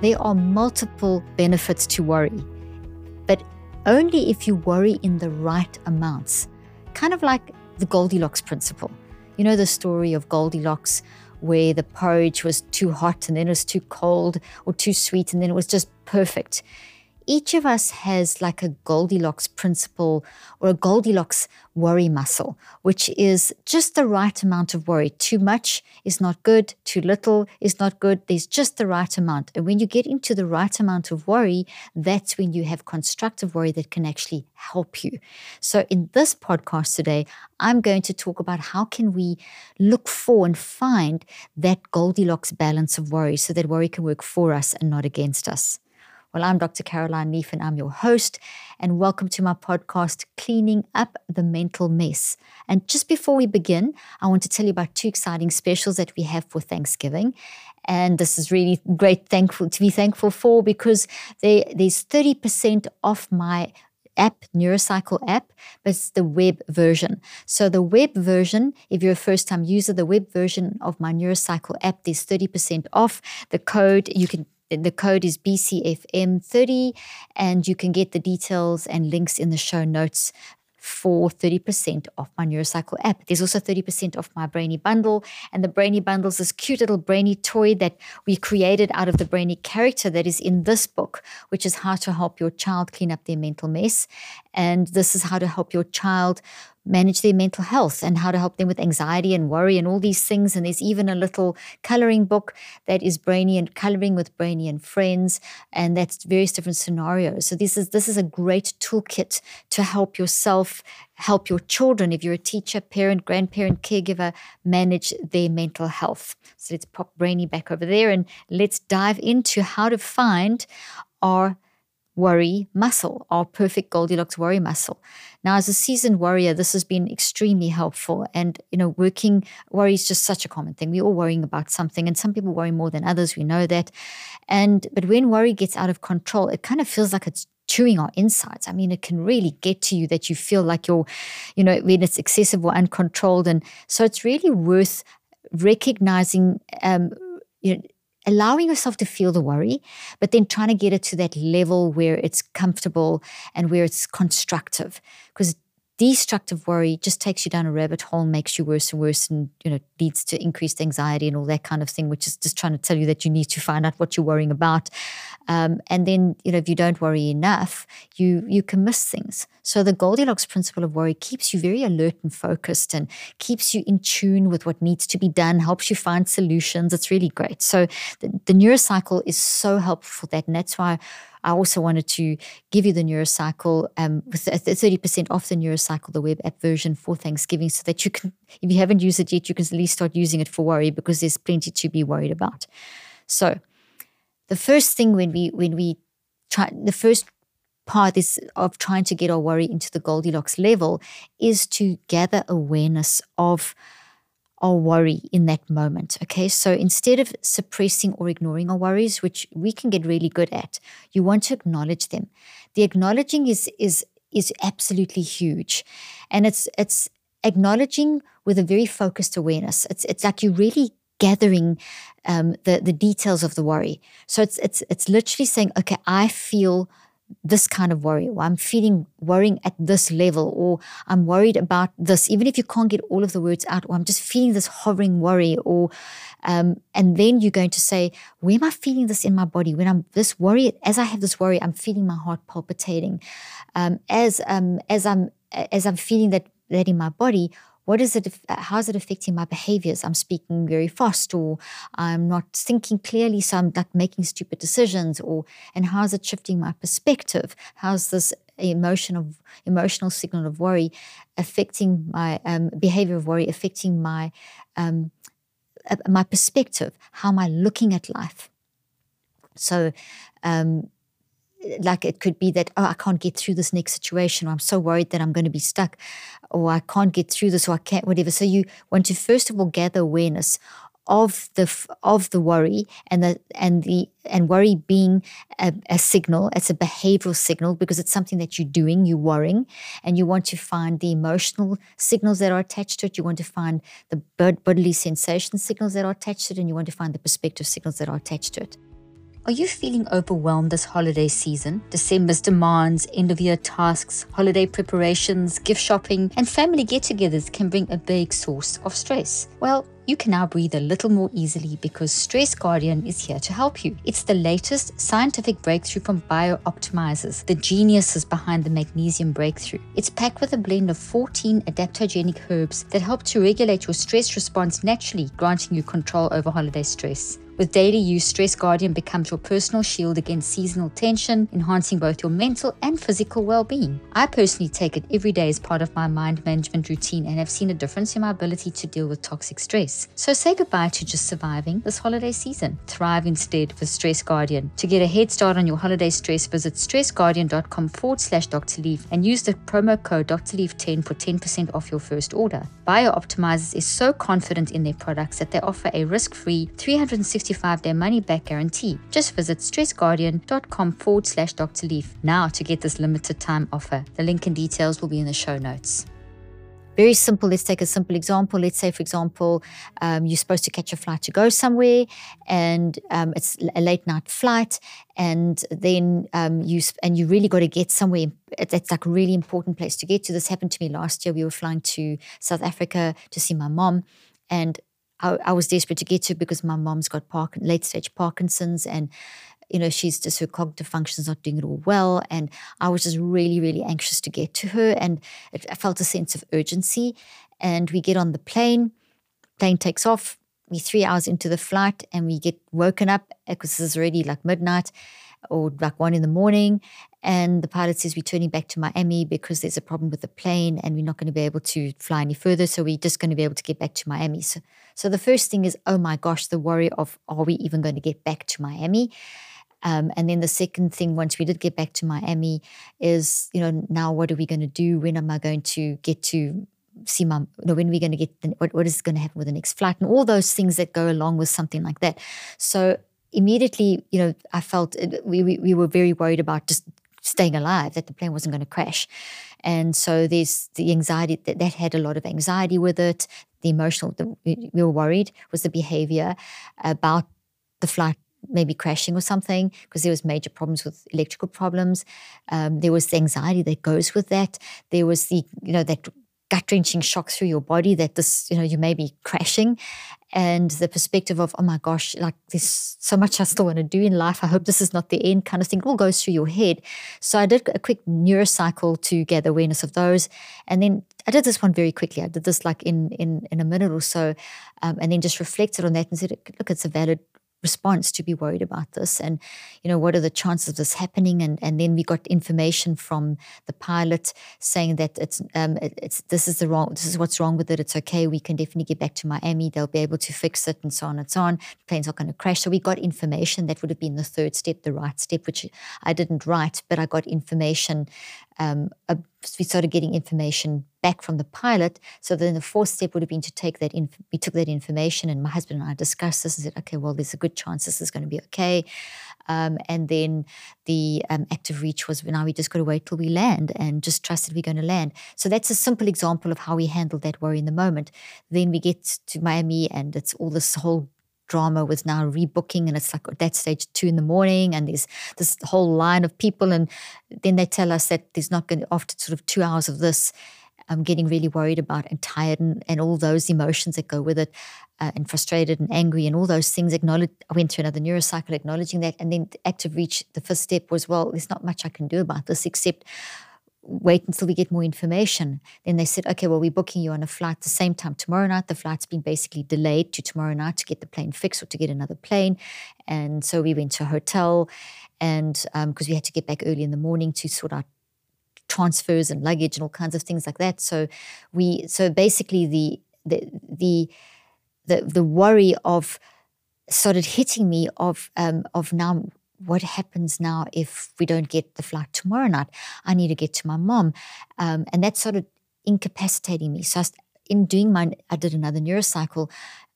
there are multiple benefits to worry, but only if you worry in the right amounts. Kind of like the Goldilocks principle. You know the story of Goldilocks where the porridge was too hot and then it was too cold or too sweet and then it was just perfect each of us has like a Goldilocks principle or a Goldilocks worry muscle, which is just the right amount of worry. Too much is not good, too little is not good. There's just the right amount. And when you get into the right amount of worry, that's when you have constructive worry that can actually help you. So in this podcast today, I'm going to talk about how can we look for and find that Goldilocks balance of worry so that worry can work for us and not against us. Well, I'm Dr. Caroline Leaf and I'm your host, and welcome to my podcast, Cleaning Up the Mental Mess. And just before we begin, I want to tell you about two exciting specials that we have for Thanksgiving. And this is really great thankful to be thankful for because there, there's 30% off my app, Neurocycle app, but it's the web version. So the web version, if you're a first time user, the web version of my Neurocycle app, there's 30% off. The code, you can the code is BCFM30, and you can get the details and links in the show notes for 30% off my Neurocycle app. There's also 30% off my Brainy Bundle. And the Brainy Bundle is this cute little Brainy toy that we created out of the Brainy character that is in this book, which is how to help your child clean up their mental mess. And this is how to help your child manage their mental health and how to help them with anxiety and worry and all these things. And there's even a little coloring book that is Brainy and coloring with Brainy and friends, and that's various different scenarios. So this is this is a great toolkit to help yourself, help your children, if you're a teacher, parent, grandparent, caregiver, manage their mental health. So let's pop Brainy back over there and let's dive into how to find our worry muscle, our perfect Goldilocks worry muscle. Now, as a seasoned warrior, this has been extremely helpful. And, you know, working worry is just such a common thing. We're all worrying about something, and some people worry more than others. We know that. And, but when worry gets out of control, it kind of feels like it's chewing our insides. I mean, it can really get to you that you feel like you're, you know, when it's excessive or uncontrolled. And so it's really worth recognizing, um, you know, allowing yourself to feel the worry, but then trying to get it to that level where it's comfortable and where it's constructive. Because destructive worry just takes you down a rabbit hole makes you worse and worse and you know leads to increased anxiety and all that kind of thing which is just trying to tell you that you need to find out what you're worrying about. Um, and then you know if you don't worry enough you you can miss things. So the goldilocks principle of worry keeps you very alert and focused and keeps you in tune with what needs to be done helps you find solutions. It's really great. So the, the neurocycle is so helpful for that and that's why I also wanted to give you the Neurocycle um, with 30% off the Neurocycle, the web app version for Thanksgiving, so that you can, if you haven't used it yet, you can at least start using it for worry because there's plenty to be worried about. So, the first thing when we when we try, the first part is of trying to get our worry into the Goldilocks level is to gather awareness of our worry in that moment. Okay. So instead of suppressing or ignoring our worries, which we can get really good at, you want to acknowledge them. The acknowledging is is is absolutely huge. And it's it's acknowledging with a very focused awareness. It's it's like you really gathering um, the the details of the worry. So it's it's it's literally saying, okay, I feel this kind of worry, or I'm feeling worrying at this level, or I'm worried about this, even if you can't get all of the words out, or I'm just feeling this hovering worry, or um, and then you're going to say, where am I feeling this in my body? When I'm this worry, as I have this worry, I'm feeling my heart palpitating. Um, as um, as I'm as I'm feeling that that in my body, what is it how is it affecting my behaviors? I'm speaking very fast or i'm not thinking clearly so i'm like making stupid decisions or and how is it shifting my perspective? How's this emotion of emotional signal of worry affecting my um, behavior of worry affecting my um, uh, my perspective? How am i looking at life? So um, like it could be that oh i can't get through this next situation or i'm so worried that i'm going to be stuck or i can't get through this or i can't whatever. So you want to first of all gather awareness of the of the worry and the and the and worry being a, a, signal it's a behavioral signal because it's something that you're doing you're worrying and you want to find the emotional signals that are attached to it. You want to find the bodily sensation signals that are attached to it and you want to find the perspective signals that are attached to it Are you feeling overwhelmed this holiday season? December's demands, end of year tasks, holiday preparations, gift shopping, and family get togethers can bring a big source of stress. Well, you can now breathe a little more easily because Stress Guardian is here to help you. It's the latest scientific breakthrough from BiOptimizers, the geniuses behind the magnesium breakthrough. It's packed with a blend of 14 adaptogenic herbs that help to regulate your stress response naturally, granting you control over holiday stress. With daily use, Stress Guardian becomes your personal shield against seasonal tension, enhancing both your mental and physical well being. I personally take it every day as part of my mind management routine and have seen a difference in my ability to deal with toxic stress. So say goodbye to just surviving this holiday season. Thrive instead with Stress Guardian. To get a head start on your holiday stress, visit stressguardian.com forward slash Dr. Leaf and use the promo code Dr. Leaf 10 for 10% off your first order. BiOptimizers is so confident in their products that they offer a risk free 360 65 day money back guarantee. Just visit stressguardian.com forward slash Dr. Leaf now to get this limited time offer. The link and details will be in the show notes very simple. Let's take a simple example. Let's say, for example, um, you're supposed to catch a flight to go somewhere, and um, it's a late night flight, and then um, you and you really got to get somewhere. That's like a really important place to get to. This happened to me last year. We were flying to South Africa to see my mom, and I, I, was desperate to get to because my mom's got late stage Parkinson's and you know she's just her cognitive functions not doing it all well. And I was just really really anxious to get to her and it, I felt a sense of urgency. And we get on the plane plane takes off we three hours into the flight and we get woken up because it's already like midnight or like one in the morning. And the pilot says we're turning back to Miami because there's a problem with the plane and we're not going to be able to fly any further. So we're just going to be able to get back to Miami. So, so the first thing is, oh my gosh, the worry of are we even going to get back to Miami? Um, and then the second thing, once we did get back to Miami, is you know now what are we going to do? When am I going to get to see my? When are we going to get? The, what what is going to happen with the next flight? And all those things that go along with something like that. So immediately, you know, I felt we, we, we were very worried about just staying alive, that the plane wasn't going to crash. And so there's the anxiety that, that had a lot of anxiety with it. The emotional, the, we were worried was the behavior about the flight maybe crashing or something because there was major problems with electrical problems. Um, there was the anxiety that goes with that. There was the, you know, that gut wrenching shock through your body that this, you know, you may be crashing. And the perspective of, oh my gosh, like there's so much I still want to do in life. I hope this is not the end kind of thing all goes through your head. So I did a quick neurocycle to gather awareness of those. And then I did this one very quickly. I did this like in in, in a minute or so, um, and then just reflected on that and said, look, it's a valid response to be worried about this? And you know what are the chances of this happening? And and then we got information from the pilot saying that it's um it's this is the wrong this is what's wrong with it. It's okay. We can definitely get back to Miami. They'll be able to fix it and so on and so on. The plane's not going to crash. So we got information that would have been the third step the right step which I didn't write but I got information um, we started getting information back from the pilot. So then the fourth step would have been to take that. We took that information, and my husband and I discussed this and said, "Okay, well, there's a good chance this is going to be okay." Um, and then the um, active reach was now we just got to wait till we land and just trust that we're going to land. So that's a simple example of how we handled that worry in the moment. Then we get to Miami, and it's all this whole drama with now rebooking and it's like at that stage two in the morning and there's this whole line of people and then they tell us that there's not going to after sort of two hours of this I'm getting really worried about and tired and, and all those emotions that go with it uh, and frustrated and angry and all those things acknowledge I went through another neurocycle acknowledging that and then active reach the first step was well there's not much I can do about this except wait until we get more information. Then they said, okay, well, we're booking you on a flight the same time tomorrow night. The flight's been basically delayed to tomorrow night to get the plane fixed or to get another plane. And so we went to a hotel and because um, we had to get back early in the morning to sort out transfers and luggage and all kinds of things like that. So we so basically the the the the, the worry of started hitting me of um, of now what happens now if we don't get the flight tomorrow night? I need to get to my mom. Um, and that started incapacitating me. So in doing my, I did another neurocycle.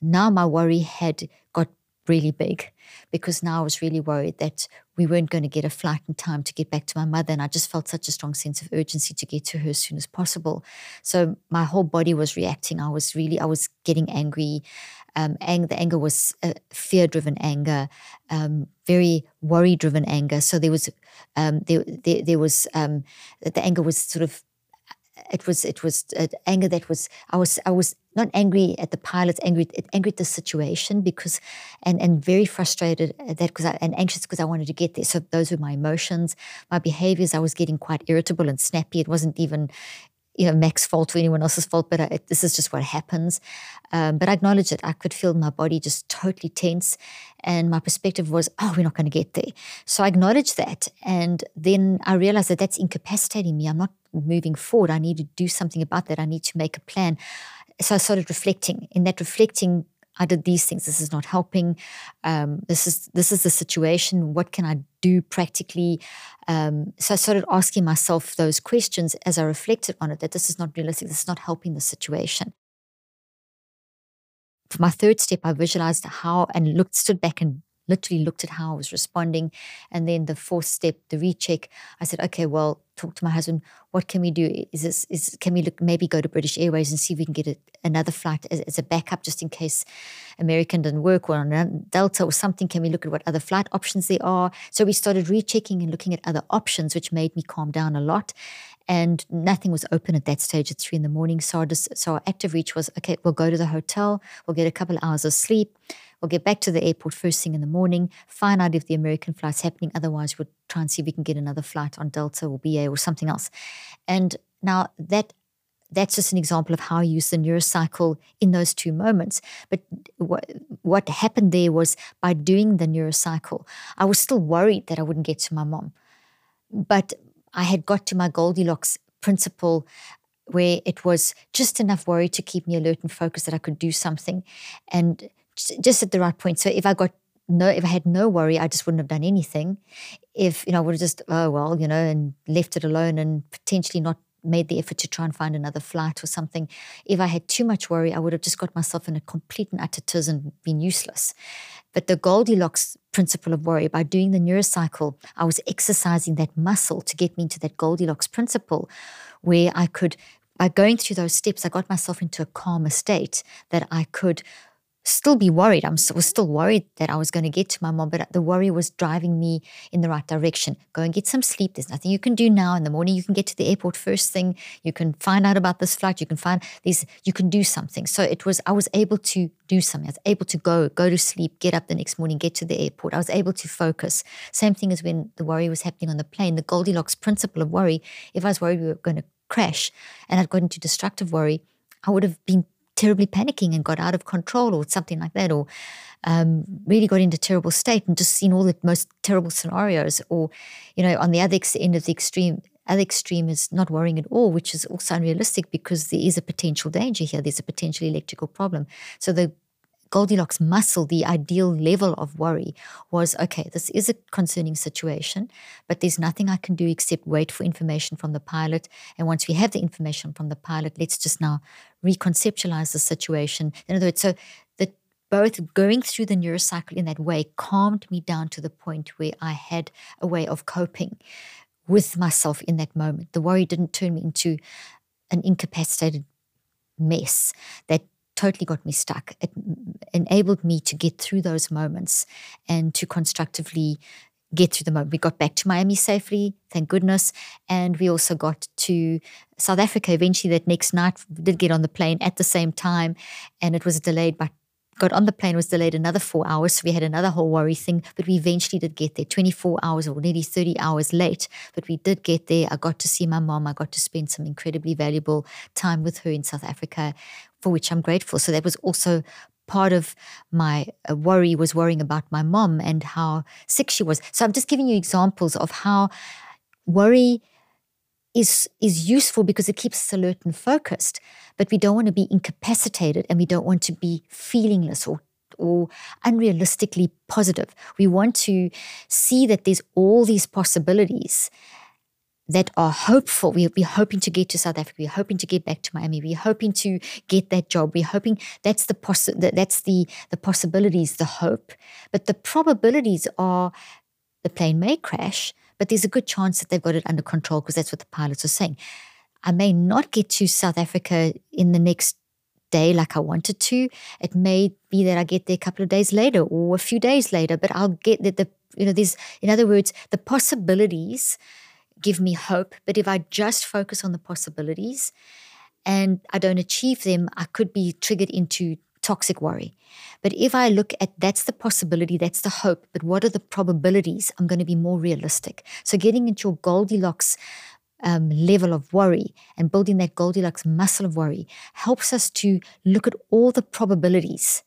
Now my worry had got really big because now I was really worried that we weren't going to get a flight in time to get back to my mother. And I just felt such a strong sense of urgency to get to her as soon as possible. So my whole body was reacting. I was really, I was getting angry. Um, ang- the anger was uh, fear-driven anger, um, very worry-driven anger. So there was um, there, there, there was um, the anger was sort of it was it was uh, anger that was I was I was not angry at the pilots, angry angry at the situation because and and very frustrated at that because and anxious because I wanted to get there. So those were my emotions, my behaviors. I was getting quite irritable and snappy. It wasn't even you know Mac's fault or anyone else's fault, but I, this is just what happens. Um, but I acknowledge it. I could feel my body just totally tense, and my perspective was, oh, we're not going to get there. So I acknowledged that, and then I realized that that's incapacitating me. I'm not moving forward. I need to do something about that. I need to make a plan. So I started reflecting. In that reflecting, I did these things. This is not helping. Um, this is this is the situation. What can I do practically? Um, so I started asking myself those questions as I reflected on it. That this is not realistic. This is not helping the situation. For my third step, I visualized how and looked, stood back and literally looked at how I was responding. And then the fourth step, the recheck, I said, okay, well, talk to my husband. What can we do? Is this, is, can we look, maybe go to British Airways and see if we can get a, another flight as, as, a backup just in case American didn't work or on Delta or something? Can we look at what other flight options there are? So we started rechecking and looking at other options, which made me calm down a lot. And nothing was open at that stage at three in the morning. So, just, so our active reach was okay, we'll go to the hotel, we'll get a couple of hours of sleep We'll get back to the airport first thing in the morning, find out if the American flight's happening. Otherwise, we'll try and see if we can get another flight on Delta or BA or something else. And now that that's just an example of how I use the neurocycle in those two moments. But what, what happened there was by doing the neurocycle, I was still worried that I wouldn't get to my mom. But I had got to my Goldilocks principle where it was just enough worry to keep me alert and focused that I could do something. And just at the right point. So if I got no, if I had no worry, I just wouldn't have done anything. If you know, I would have just oh well, you know, and left it alone and potentially not made the effort to try and find another flight or something. If I had too much worry, I would have just got myself in a complete and utter tiz and been useless. But the Goldilocks principle of worry, by doing the neurocycle, I was exercising that muscle to get me into that Goldilocks principle where I could, by going through those steps, I got myself into a calmer state that I could still be worried. I was still worried that I was going to get to my mom, but the worry was driving me in the right direction. Go and get some sleep. There's nothing you can do now. In the morning, you can get to the airport first thing. You can find out about this flight. You can find these, you can do something. So it was, I was able to do something. I was able to go, go to sleep, get up the next morning, get to the airport. I was able to focus. Same thing as when the worry was happening on the plane. The Goldilocks principle of worry, if I was worried we were going to crash and I'd got into destructive worry, I would have been terribly panicking and got out of control or something like that, or um, really got into terrible state and just seen all the most terrible scenarios. Or, you know, on the other end of the extreme, other extreme is not worrying at all, which is also unrealistic because there is a potential danger here. There's a potential electrical problem. So the Goldilocks muscle, the ideal level of worry was okay, this is a concerning situation, but there's nothing I can do except wait for information from the pilot. And once we have the information from the pilot, let's just now reconceptualize the situation. In other words, so that both going through the neurocycle in that way calmed me down to the point where I had a way of coping with myself in that moment. The worry didn't turn me into an incapacitated mess that totally got me stuck. It enabled me to get through those moments and to constructively get through the moment. We got back to Miami safely, thank goodness. And we also got to South Africa eventually that next night. Did get on the plane at the same time, and it was delayed by got on the plane was delayed another four hours. So we had another whole worry thing, but we eventually did get there 24 hours or nearly 30 hours late. But we did get there. I got to see my mom. I got to spend some incredibly valuable time with her in South Africa, for which I'm grateful. So that was also part of my uh, worry was worrying about my mom and how sick she was. So I'm just giving you examples of how worry is is useful because it keeps us alert and focused. But we don't want to be incapacitated and we don't want to be feelingless or or unrealistically positive. We want to see that there's all these possibilities that are hopeful. We, we're hoping to get to South Africa. We're hoping to get back to Miami. We're hoping to get that job. We're hoping that's the poss- that's the the possibilities, the hope. But the probabilities are the plane may crash, but there's a good chance that they've got it under control because that's what the pilots are saying. I may not get to South Africa in the next day like I wanted to. It may be that I get there a couple of days later or a few days later, but I'll get that the you know, there's in other words, the possibilities give me hope. But if I just focus on the possibilities and I don't achieve them, I could be triggered into toxic worry. But if I look at that's the possibility, that's the hope, but what are the probabilities? I'm going to be more realistic. So getting into your Goldilocks um, level of worry and building that Goldilocks muscle of worry helps us to look at all the probabilities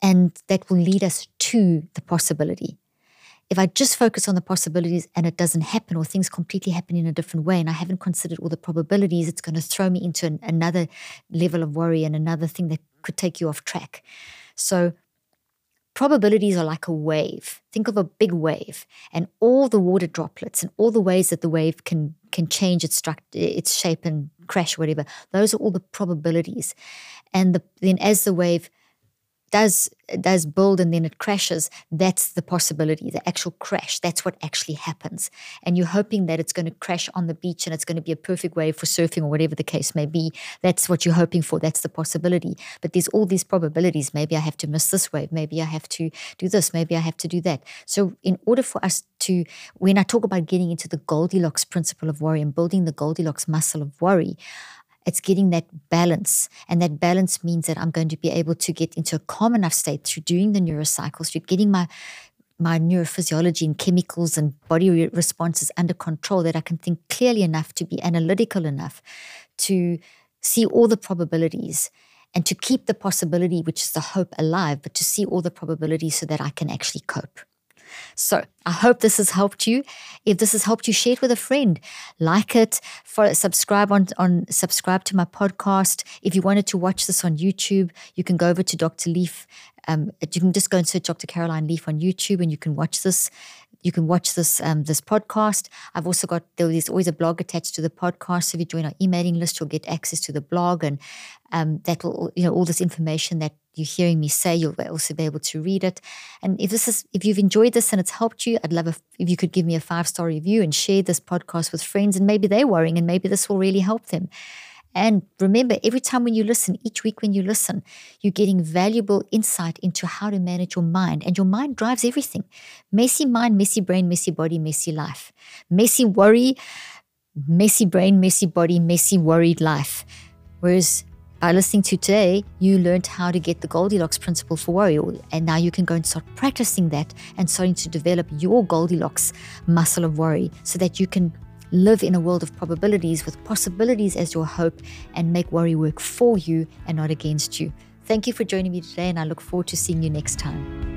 and that will lead us to the possibility. If I just focus on the possibilities and it doesn't happen or things completely happen in a different way and I haven't considered all the probabilities, it's going to throw me into an, another level of worry and another thing that could take you off track. So probabilities are like a wave. Think of a big wave and all the water droplets and all the ways that the wave can can change its structure, its shape and crash, whatever. Those are all the probabilities. And the, then as the wave does does build and then it crashes, that's the possibility, the actual crash. That's what actually happens. And you're hoping that it's going to crash on the beach and it's going to be a perfect wave for surfing or whatever the case may be. That's what you're hoping for. That's the possibility. But there's all these probabilities. Maybe I have to miss this wave. Maybe I have to do this. Maybe I have to do that. So in order for us to, when I talk about getting into the Goldilocks principle of worry and building the Goldilocks muscle of worry, it's getting that balance. And that balance means that I'm going to be able to get into a calm enough state through doing the neurocycles, through getting my my neurophysiology and chemicals and body responses under control that I can think clearly enough to be analytical enough to see all the probabilities and to keep the possibility, which is the hope, alive, but to see all the probabilities so that I can actually cope. So I hope this has helped you. If this has helped you, share it with a friend. Like it, follow, subscribe on, on subscribe to my podcast. If you wanted to watch this on YouTube, you can go over to Dr. Leaf. Um, you can just go and search Dr. Caroline Leaf on YouTube and you can watch this you can watch this um, this podcast. I've also got there's always a blog attached to the podcast. So if you join our emailing list, you'll get access to the blog, and um, that will you know all this information that you're hearing me say. You'll also be able to read it. And if this is if you've enjoyed this and it's helped you, I'd love if, if you could give me a five star review and share this podcast with friends, and maybe they're worrying, and maybe this will really help them. And remember, every time when you listen, each week when you listen, you're getting valuable insight into how to manage your mind. And your mind drives everything messy mind, messy brain, messy body, messy life. Messy worry, messy brain, messy body, messy worried life. Whereas by listening to today, you learned how to get the Goldilocks principle for worry. And now you can go and start practicing that and starting to develop your Goldilocks muscle of worry so that you can live in a world of probabilities with possibilities as your hope and make worry work for you and not against you. Thank you for joining me today, and I look forward to seeing you next time.